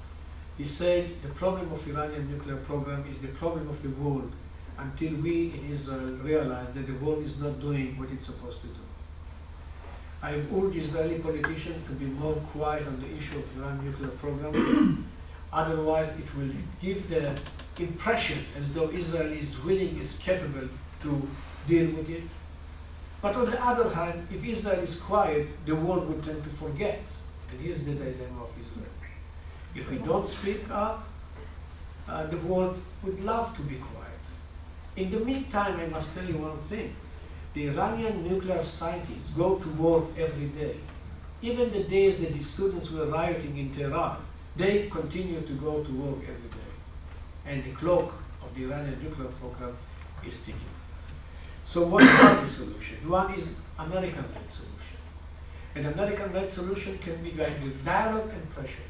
He said the problem of Iranian nuclear program is the problem of the world until we in Israel realize that the world is not doing what it's supposed to do. I urged Israeli politicians to be more quiet on the issue of Iran nuclear program. [COUGHS] Otherwise, it will give the impression as though Israel is willing, is capable to deal with it. But on the other hand, if Israel is quiet, the world would tend to forget. And here's the dilemma of Israel. If we don't speak up, uh, the world would love to be quiet. In the meantime, I must tell you one thing. The Iranian nuclear scientists go to work every day. Even the days that the students were rioting in Tehran, they continue to go to work every day. And the clock of the Iranian nuclear program is ticking. So what is the solution? One is American-led solution. An American-led solution can be by dialogue and pressure.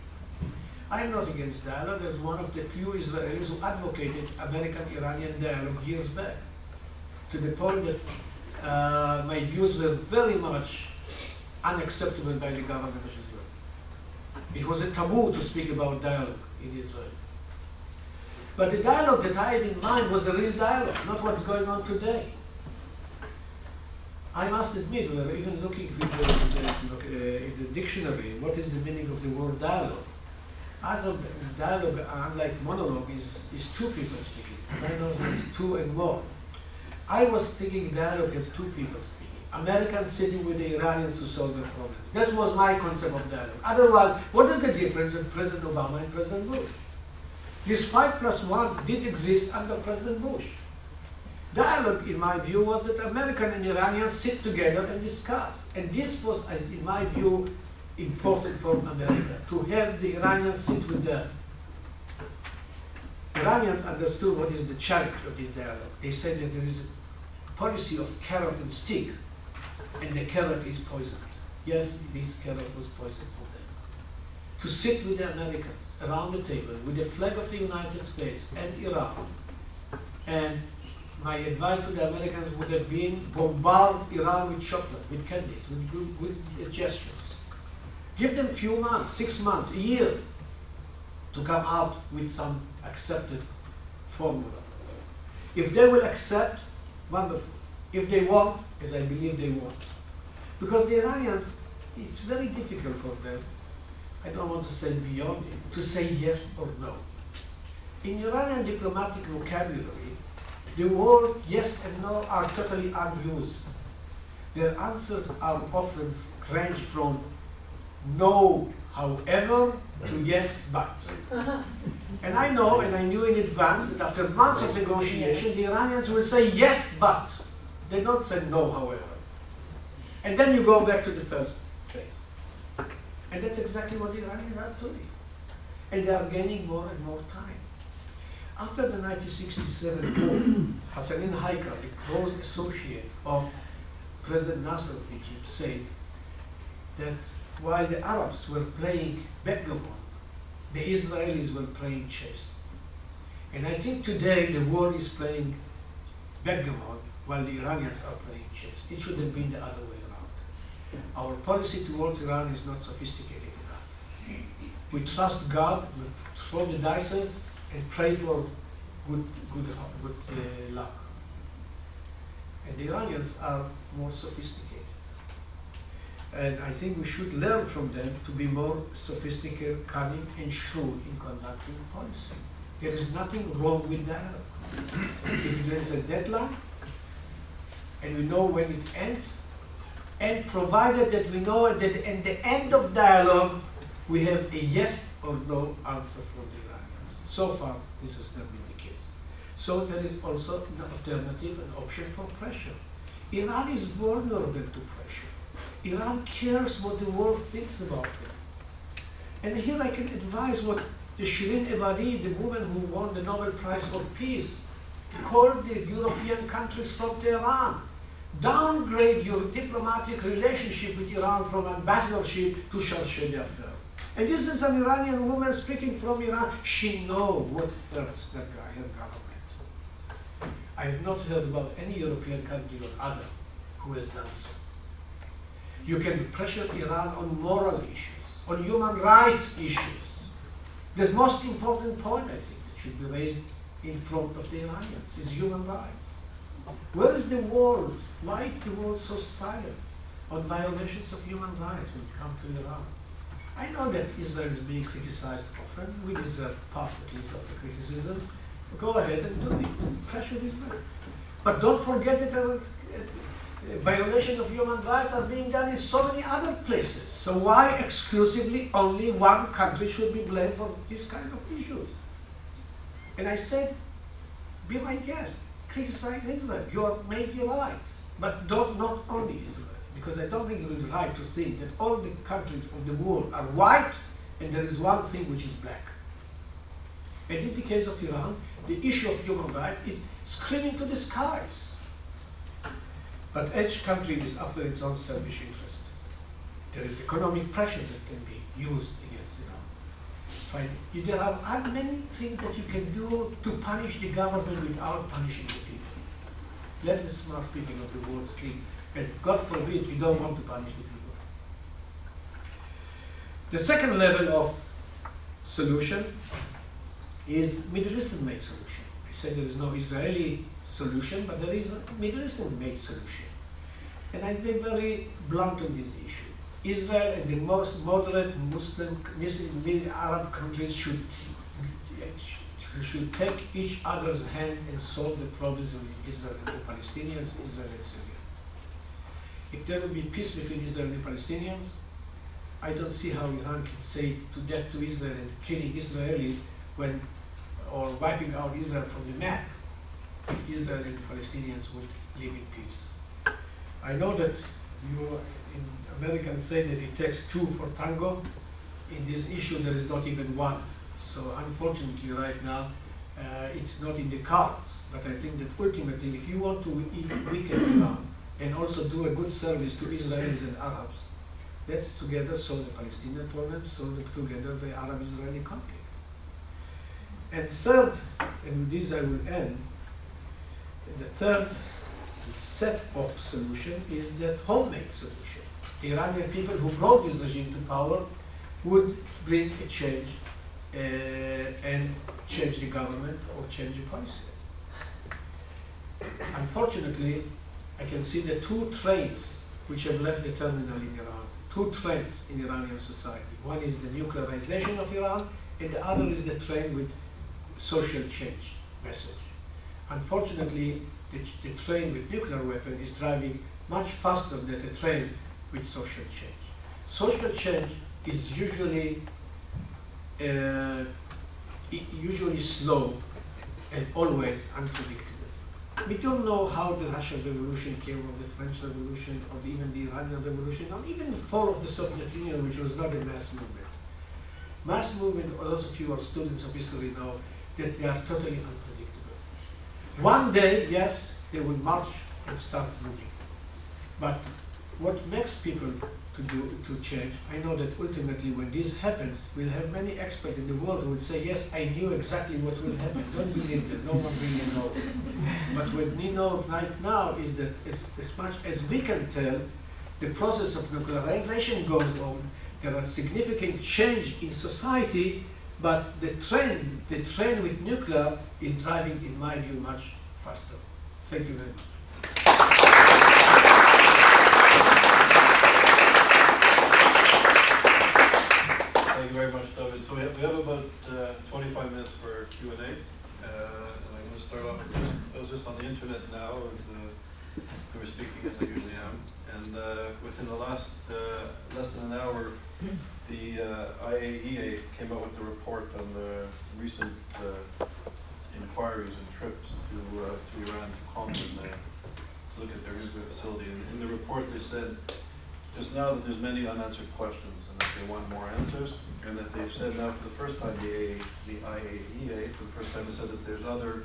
I am not against dialogue as one of the few Israelis who advocated American-Iranian dialogue years back, to the point that uh, my views were very much unacceptable by the government of Israel. It was a taboo to speak about dialogue in Israel. But the dialogue that I had in mind was a real dialogue, not what's going on today. I must admit, we are even looking with the, the, uh, in the dictionary, what is the meaning of the word dialogue? Other dialogue, unlike monologue, is, is two people speaking. Dialogue is two and more. I was thinking dialogue as two people speaking. Americans sitting with the Iranians to solve the problem. That was my concept of dialogue. Otherwise, what is the difference between President Obama and President Bush? This five plus one did exist under President Bush. Dialogue, in my view, was that American and Iranians sit together and discuss. And this was, in my view, important for America, to have the Iranians sit with them. Iranians understood what is the challenge of this dialogue. They said that there is a policy of carrot and stick, and the carrot is poison. Yes, this carrot was poison for them. To sit with the Americans around the table with the flag of the United States and Iran, and my advice to the Americans would have been bombard Iran with chocolate, with candies, with good, gestures. Give them a few months, six months, a year, to come out with some accepted formula. If they will accept, wonderful. If they won't, as I believe they won't. Because the Iranians, it's very difficult for them, I don't want to say beyond it, to say yes or no. In Iranian diplomatic vocabulary, the word yes and no are totally unused. Their answers are often range from no, however, to yes, but. Uh-huh. And I know, and I knew in advance, that after months of negotiation, the Iranians will say yes, but. They don't say no, however. And then you go back to the first phase. And that's exactly what the Iranians are doing. and they are gaining more and more time. After the 1967 war, [CLEARS THROAT] Hassanin Haikal, the close associate of President Nasser of Egypt, said that while the Arabs were playing backgammon, the Israelis were playing chess. And I think today the world is playing backgammon while the Iranians are playing chess. It should have been the other way around. Our policy towards Iran is not sophisticated enough. We trust God, we throw the dices and pray for good, good, good uh, luck. And the Iranians are more sophisticated. And I think we should learn from them to be more sophisticated, cunning, and shrewd in conducting policy. There is nothing wrong with dialogue. if there is a deadline, and we know when it ends, and provided that we know that at the end of dialogue, we have a yes or no answer for Iranians. So far, this has not been the case. So there is also an alternative, an option for pressure. Iran is vulnerable to pressure. Iran cares what the world thinks about it. And here I can advise what the Shirin Ebadi, the woman who won the Nobel Prize for Peace, called the European countries from Tehran. Downgrade your diplomatic relationship with Iran from ambassadorship to chargé d'affaires. And this is an Iranian woman speaking from Iran. She knows what hurts that guy, her government. I have not heard about any European country or other who has done so. You can pressure Iran on moral issues, on human rights issues. The most important point, I think, that should be raised in front of the Iranians is human rights. Where is the world? Why is the world so silent on violations of human rights when it comes to Iran? I know that Israel is being criticized often. We deserve part at least of the criticism. Go ahead and do it. Pressure Israel. But don't forget that uh, violations of human rights are being done in so many other places. So why exclusively only one country should be blamed for this kind of issues? And I said, be my guest, criticize Israel. You are maybe right, but don't not only Israel, because I don't think it would be right to say that all the countries of the world are white and there is one thing which is black. And in the case of Iran, the issue of human rights is screaming to the skies. But each country is after its own selfish interest. There is economic pressure that can be used against Iran. Fine. There are many things that you can do to punish the government without punishing the people. Let the smart people of the world sleep. And God forbid you don't want to punish the people. The second level of solution is Middle Eastern made solution. I said there is no Israeli solution, but there is a Middle Eastern made solution. And I've been very blunt on this issue. Israel and the most moderate Muslim, Muslim Arab countries should, should take each other's hand and solve the problems of Israel and the Palestinians, Israel and Syria. If there will be peace between Israel and the Palestinians, I don't see how Iran can say to death to Israel and killing Israelis when, or wiping out Israel from the map if Israel and the Palestinians would live in peace. I know that you Americans say that it takes two for tango. In this issue, there is not even one. So unfortunately, right now, uh, it's not in the cards. But I think that ultimately, if you want to weaken Iran and also do a good service to Israelis and Arabs, let's together solve the Palestinian problem, solve together the Arab-Israeli conflict. And third, and with this I will end, the third set of solution is that homemade solution. The Iranian people who brought this regime to power would bring a change uh, and change the government or change the policy. Unfortunately, I can see the two trains which have left the terminal in Iran, two trends in Iranian society. One is the nuclearization of Iran, and the other is the train with social change message. Unfortunately, the, the train with nuclear weapon is driving much faster than the train with social change. Social change is usually uh, usually slow and always unpredictable. We don't know how the Russian Revolution came, or the French Revolution, or even the Iranian Revolution, or even the fall of the Soviet Union, which was not a mass movement. Mass movement, those of you who are students of history know that they are totally unpredictable. One day, yes, they will march and start moving. But what makes people to do to change? I know that ultimately, when this happens, we'll have many experts in the world who will say, "Yes, I knew exactly what will happen." Don't believe them. No one really knows. But what we know right now is that as, as much as we can tell, the process of nuclearization goes on. There are significant change in society, but the trend, the trend with nuclear is driving, in my view, much faster. Thank you very much. Thank you very much, David. So we have, we have about uh, 25 minutes for Q and A. Uh, and I'm going to start off, just, I was just on the internet now, as uh, we were speaking as I usually am. And uh, within the last, uh, less than an hour, the uh, IAEA came out with the report on the recent inquiries and trips to, to Iran to uh, to look at their nuclear facility. And in the report, they said just now that there's many unanswered questions and that they want more answers, and that they've said now for the first time, the the IAEA, for the first time, has said that there's other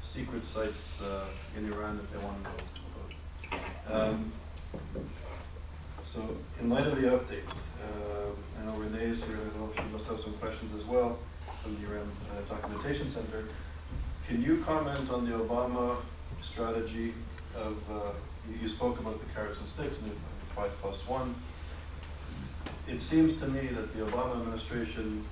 secret sites uh, in Iran that they want to know about. Um, So, in light of the update, uh, I know Renee is here, I know she must have some questions as well from the Iran uh, Documentation Center. Can you comment on the Obama strategy of, uh, you- you spoke about the carrots and sticks and the five plus one. It seems to me that the Obama administration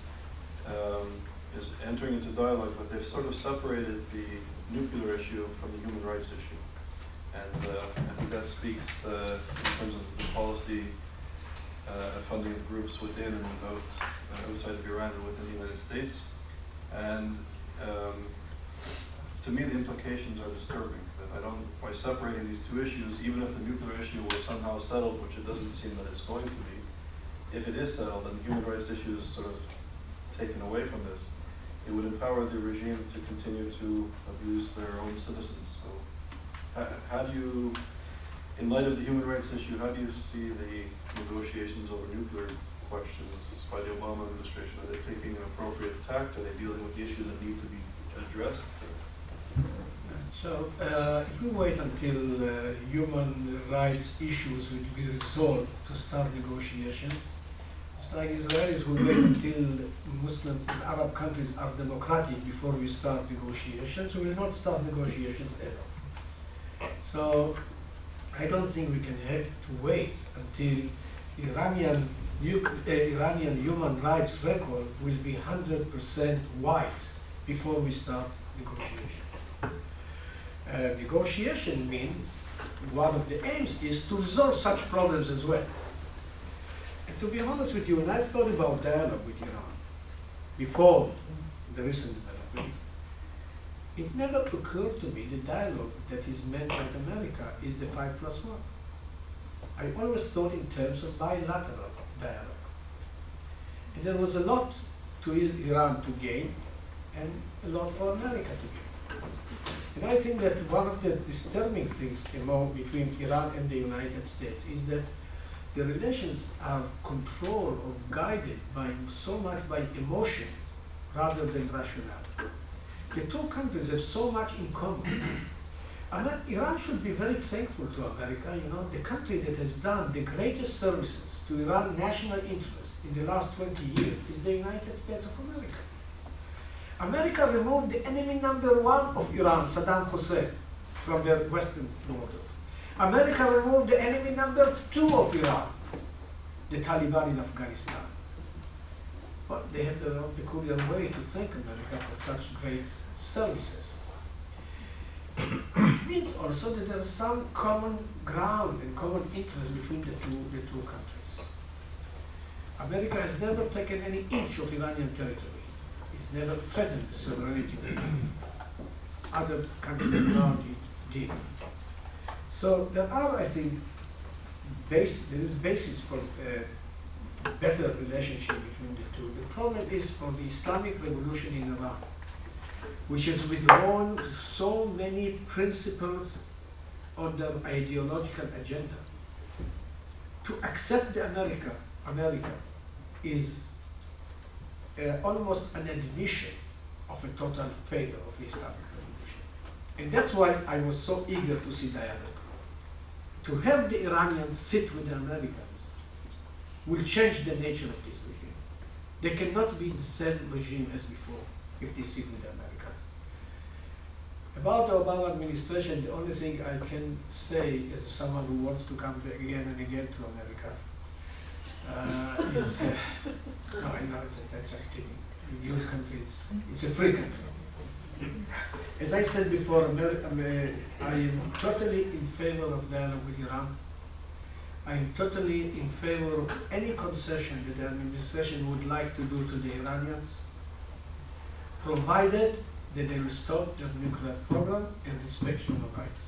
um, is entering into dialogue, but they've sort of separated the nuclear issue from the human rights issue. And uh, I think that speaks uh, in terms of the policy uh, funding of groups within and without, uh, outside of Iran and within the United States. And um, to me, the implications are disturbing. That I don't, by separating these two issues, even if the nuclear issue was somehow settled, which it doesn't seem that it's going to be, if it is settled and the human rights issue is sort of taken away from this, it would empower the regime to continue to abuse their own citizens. So, how, how do you, in light of the human rights issue, how do you see the negotiations over nuclear questions by the Obama administration? Are they taking an appropriate tact? Are they dealing with the issues that need to be addressed? So, uh, if we wait until uh, human rights issues will be resolved to start negotiations, like Israelis who wait until Muslim Arab countries are democratic before we start negotiations. We will not start negotiations ever. So, I don't think we can have to wait until Iranian uh, Iranian human rights record will be 100% white before we start negotiations. Uh, negotiation means one of the aims is to resolve such problems as well. To be honest with you, when I thought about dialogue with Iran before the recent developments, it never occurred to me the dialogue that is meant by America is the five plus one. I always thought in terms of bilateral dialogue. And there was a lot to Iran to gain and a lot for America to gain. And I think that one of the disturbing things among, between Iran and the United States is that the relations are controlled or guided by so much by emotion rather than rationality. The two countries have so much in common. [CLEARS THROAT] And Iran should be very thankful to America, you know, the country that has done the greatest services to Iran national interest in the last 20 years is the United States of America. America removed the enemy number one of Iran, Saddam Hussein, from their western borders. America removed the enemy number two of Iran, the Taliban in Afghanistan. But they have their own peculiar way to thank America for such great services. It [COUGHS] means also that there is some common ground and common interest between the two, the two countries. America has never taken any inch of Iranian territory. It's never threatened the sovereignty of Iran. [COUGHS] Other countries around it did. So there are, I think, base, there is basis for uh, better relationship between the two. The problem is for the Islamic revolution in Iran, which has withdrawn so many principles on their ideological agenda. To accept the America, America is uh, almost an admission of a total failure of the Islamic revolution. And that's why I was so eager to see dialogue. To have the Iranians sit with the Americans will change the nature of this regime. They cannot be the same regime as before if they sit with the Americans. About the Obama administration, the only thing I can say as someone who wants to come back again and again to America uh, is, uh, no, I know it's, it's just kidding. In your country, it's, it's a free country. As I said before, I am totally in favor of dialogue with Iran. I am totally in favor of any concession that the administration would like to do to the Iranians, provided that they will stop their nuclear program and respect human rights.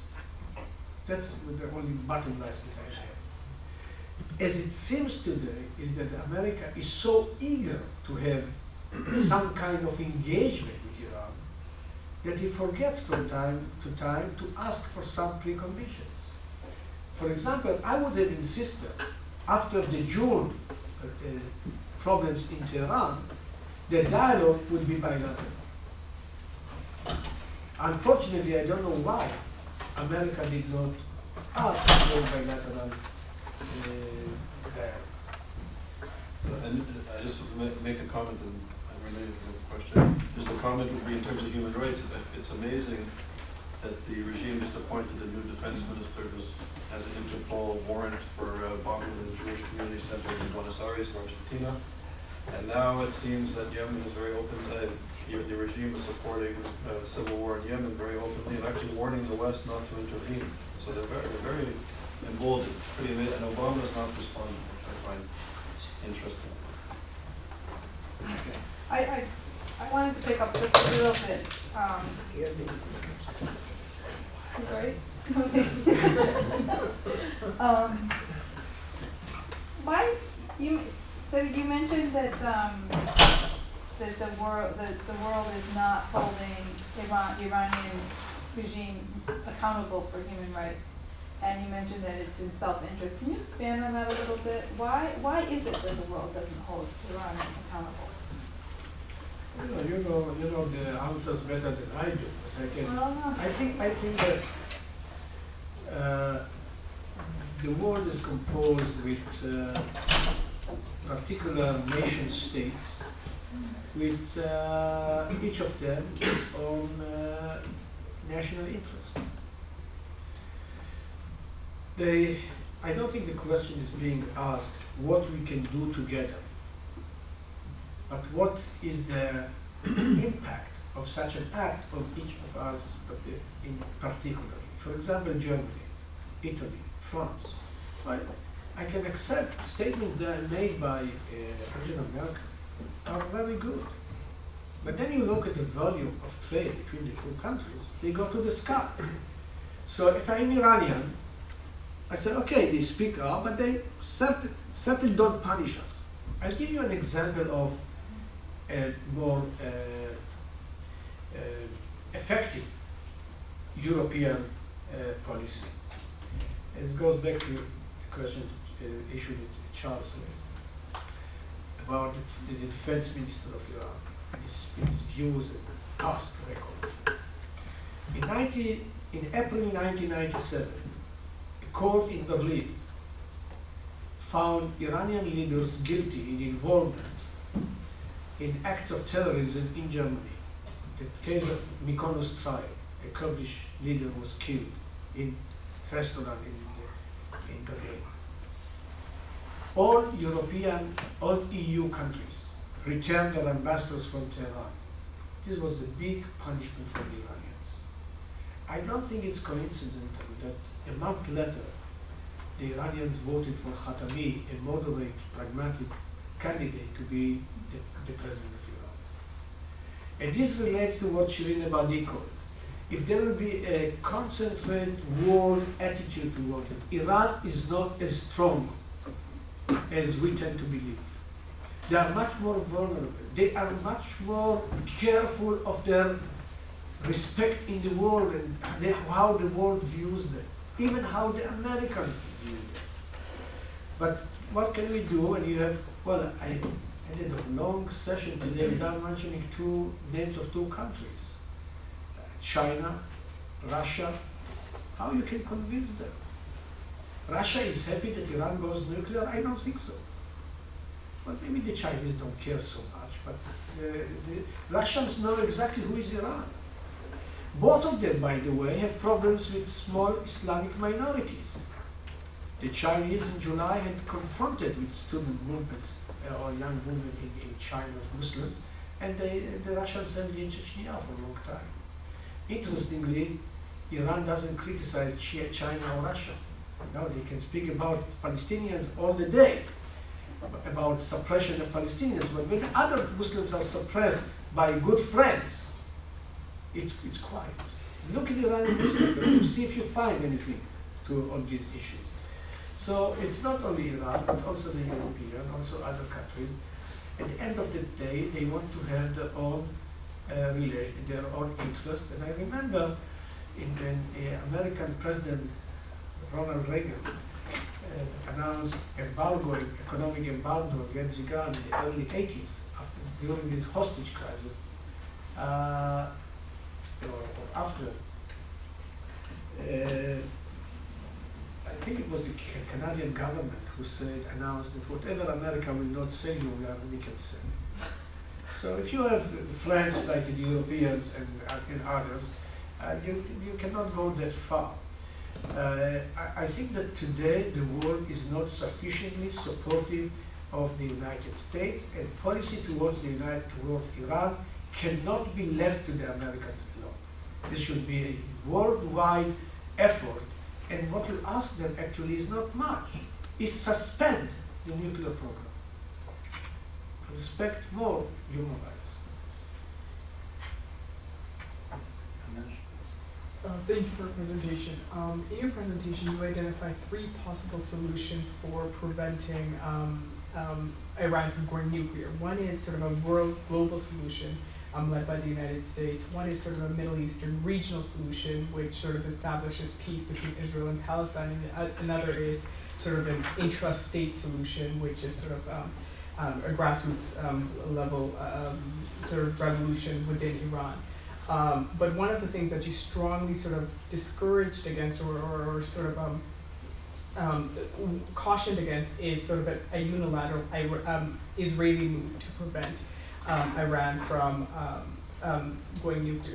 That's the only bottom line that I have. As it seems today, is that America is so eager to have some kind of engagement that he forgets from time to time to ask for some preconditions. For example, I would have insisted after the June uh, problems in Tehran, the dialogue would be bilateral. Unfortunately, I don't know why America did not ask for bilateral uh, dialogue. So, And uh, I just make a comment and the question. Just a comment would be in terms of human rights, it- it's amazing that the regime just appointed a new defense minister who has an Interpol warrant for uh, bombing the Jewish community center in Buenos Aires, Argentina. And now it seems that Yemen is very open, uh, the the regime is supporting uh, civil war in Yemen very openly and actually warning the West not to intervene. So they're very, they're very emboldened, It's pretty amazing, and Obama is not responding, which I find interesting. I, I, pick up just a little bit, um, right? [LAUGHS] Um, why, you, so you mentioned that, um, that the world, that the world is not holding Iran, the Iranian regime accountable for human rights. And you mentioned that it's in self-interest. Can you expand on that a little bit? Why, why is it that the world doesn't hold Iran accountable? You know, you know, you know the answers better than I do, but I can. Well. I think, I think that uh, the world is composed with uh, particular nation states, with uh, each of them its own uh, national interest. They, I don't think the question is being asked what we can do together, but what is the [CLEARS THROAT] impact of such an act on each of us in particular. For example, Germany, Italy, France. Well, I can accept statements that are made by uh, Angela Merkel are very good. But then you look at the volume of trade between the two countries, they go to the sky. So if I'm Iranian, I say, okay, they speak up, but they certainly, don't punish us. I'll give you an example of more uh, uh, effective European uh, policy. It goes back to the question, uh, issue that Charles raised about the, the defense minister of Iran, his, his views and past record. In, 19, in April 1997, a court in Berlin found Iranian leaders guilty in involvement in acts of terrorism in Germany. The case of Mykonos trial, a Kurdish leader was killed in restaurant in, in Berlin. All European, all EU countries returned their ambassadors from Tehran. This was a big punishment for the Iranians. I don't think it's coincidental that a month later, the Iranians voted for Khatami, a moderate, pragmatic candidate to be the, the president of Iran. And this relates to what Shirin Ebadi called. If there will be a concentrated world attitude toward it, Iran is not as strong as we tend to believe. They are much more vulnerable. They are much more careful of their respect in the world and they, how the world views them, even how the Americans view them. But what can we do when you have, well, I, I did a long session today without mentioning two names of two countries. China, Russia. How you can convince them? Russia is happy that Iran goes nuclear? I don't think so. But maybe the Chinese don't care so much, but uh, the Russians know exactly who is Iran. Both of them, by the way, have problems with small Islamic minorities. The Chinese in July had confronted with student movements uh, or young movement in, in China, Muslims, and they, the Russians been in Chechnya for a long time. Interestingly, Iran doesn't criticize China or Russia. No, they can speak about Palestinians all the day, about suppression of Palestinians, but when other Muslims are suppressed by good friends, it's, it's quiet. Look at Iranian newspapers, [COUGHS] see if you find anything to, on these issues. So it's not only Iran, but also the European, also other countries. At the end of the day, they want to have their own uh, their own interest. And I remember in when uh, American President Ronald Reagan uh, announced embargo, economic embargo against Iran in the early 80s, after, during this hostage crisis, uh, or, or after. I think it was the Canadian government who said, announced that whatever America will not sell you, we can sell. So if you have friends like the Europeans and, uh, and others, uh, you, you cannot go that far. Uh, I, I think that today the world is not sufficiently supportive of the United States and policy towards the United, towards Iran cannot be left to the Americans alone. This should be a worldwide effort and what you ask them actually is not much, is suspend the nuclear program. Respect more human rights. Uh, thank you for your presentation. Um, in your presentation, you identified three possible solutions for preventing um, um, Iran from going nuclear. One is sort of a world global solution um, led by the United States. One is sort of a Middle Eastern regional solution, which sort of establishes peace between Israel and Palestine. And uh, another is sort of an intra-state solution, which is sort of um, um, a grassroots um, level um, sort of revolution within Iran. Um, but one of the things that you strongly sort of discouraged against or, or, or sort of um, cautioned against is sort of a, a unilateral Israeli move to prevent um, Iran from um, um, going nuclear.